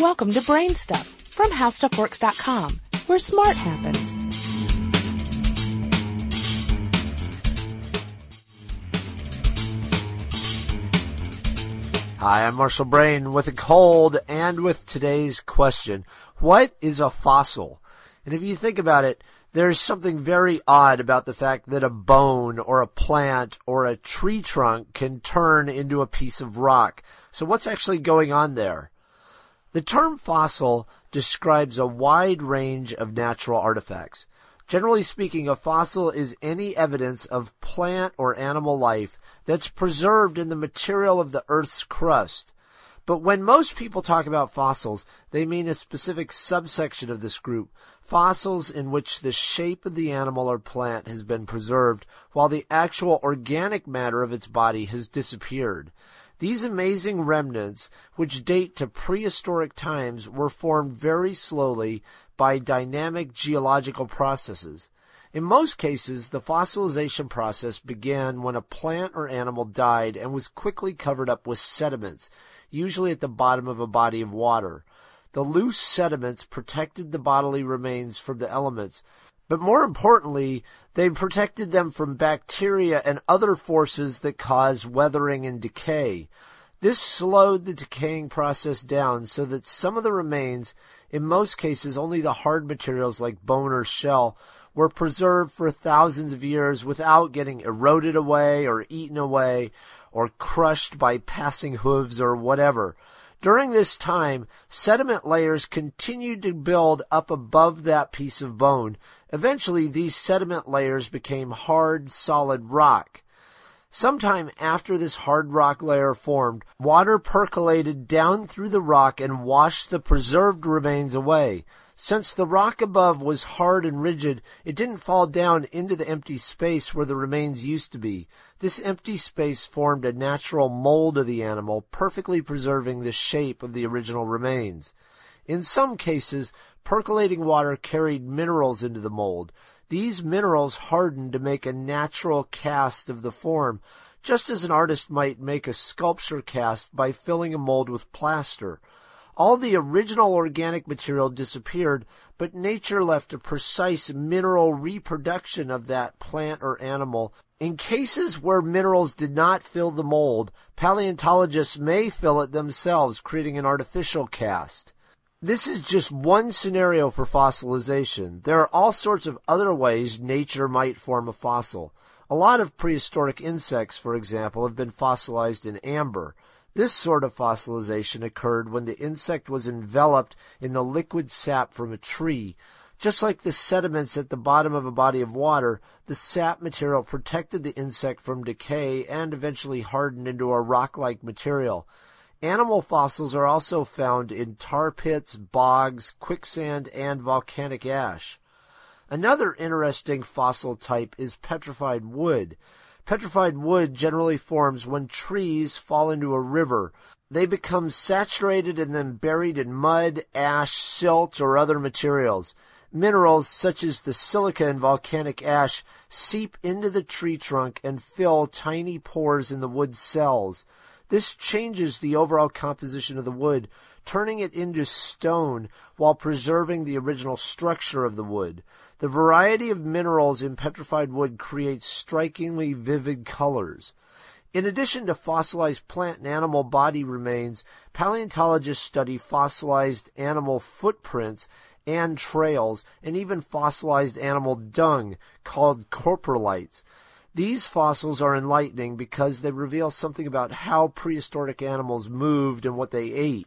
Welcome to Brain Stuff from HowStuffWorks.com, where smart happens. Hi, I'm Marshall Brain with a cold and with today's question. What is a fossil? And if you think about it, there's something very odd about the fact that a bone or a plant or a tree trunk can turn into a piece of rock. So what's actually going on there? The term fossil describes a wide range of natural artifacts. Generally speaking, a fossil is any evidence of plant or animal life that's preserved in the material of the Earth's crust. But when most people talk about fossils, they mean a specific subsection of this group, fossils in which the shape of the animal or plant has been preserved, while the actual organic matter of its body has disappeared. These amazing remnants, which date to prehistoric times, were formed very slowly by dynamic geological processes. In most cases, the fossilization process began when a plant or animal died and was quickly covered up with sediments, usually at the bottom of a body of water. The loose sediments protected the bodily remains from the elements, but more importantly, they protected them from bacteria and other forces that cause weathering and decay. This slowed the decaying process down so that some of the remains, in most cases only the hard materials like bone or shell, were preserved for thousands of years without getting eroded away or eaten away or crushed by passing hooves or whatever. During this time, sediment layers continued to build up above that piece of bone. Eventually, these sediment layers became hard, solid rock. Sometime after this hard rock layer formed, water percolated down through the rock and washed the preserved remains away. Since the rock above was hard and rigid, it didn't fall down into the empty space where the remains used to be. This empty space formed a natural mold of the animal, perfectly preserving the shape of the original remains. In some cases, percolating water carried minerals into the mold. These minerals hardened to make a natural cast of the form, just as an artist might make a sculpture cast by filling a mold with plaster. All the original organic material disappeared, but nature left a precise mineral reproduction of that plant or animal. In cases where minerals did not fill the mold, paleontologists may fill it themselves, creating an artificial cast. This is just one scenario for fossilization. There are all sorts of other ways nature might form a fossil. A lot of prehistoric insects, for example, have been fossilized in amber. This sort of fossilization occurred when the insect was enveloped in the liquid sap from a tree. Just like the sediments at the bottom of a body of water, the sap material protected the insect from decay and eventually hardened into a rock-like material. Animal fossils are also found in tar pits, bogs, quicksand, and volcanic ash. Another interesting fossil type is petrified wood. Petrified wood generally forms when trees fall into a river. They become saturated and then buried in mud, ash, silt, or other materials. Minerals such as the silica in volcanic ash seep into the tree trunk and fill tiny pores in the wood cells. This changes the overall composition of the wood, turning it into stone while preserving the original structure of the wood. The variety of minerals in petrified wood creates strikingly vivid colors. In addition to fossilized plant and animal body remains, paleontologists study fossilized animal footprints and trails, and even fossilized animal dung, called coprolites. These fossils are enlightening because they reveal something about how prehistoric animals moved and what they ate.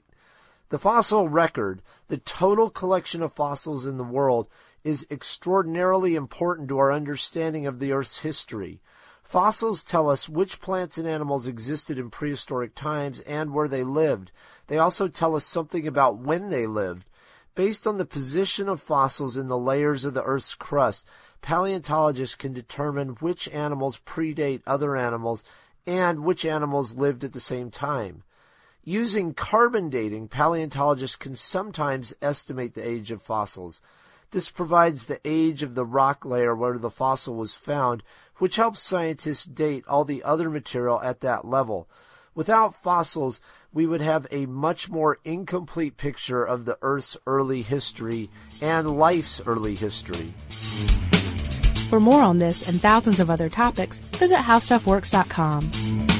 The fossil record, the total collection of fossils in the world, is extraordinarily important to our understanding of the Earth's history. Fossils tell us which plants and animals existed in prehistoric times and where they lived. They also tell us something about when they lived. Based on the position of fossils in the layers of the Earth's crust, paleontologists can determine which animals predate other animals and which animals lived at the same time. Using carbon dating, paleontologists can sometimes estimate the age of fossils. This provides the age of the rock layer where the fossil was found, which helps scientists date all the other material at that level. Without fossils, we would have a much more incomplete picture of the Earth's early history and life's early history. For more on this and thousands of other topics, visit howstuffworks.com.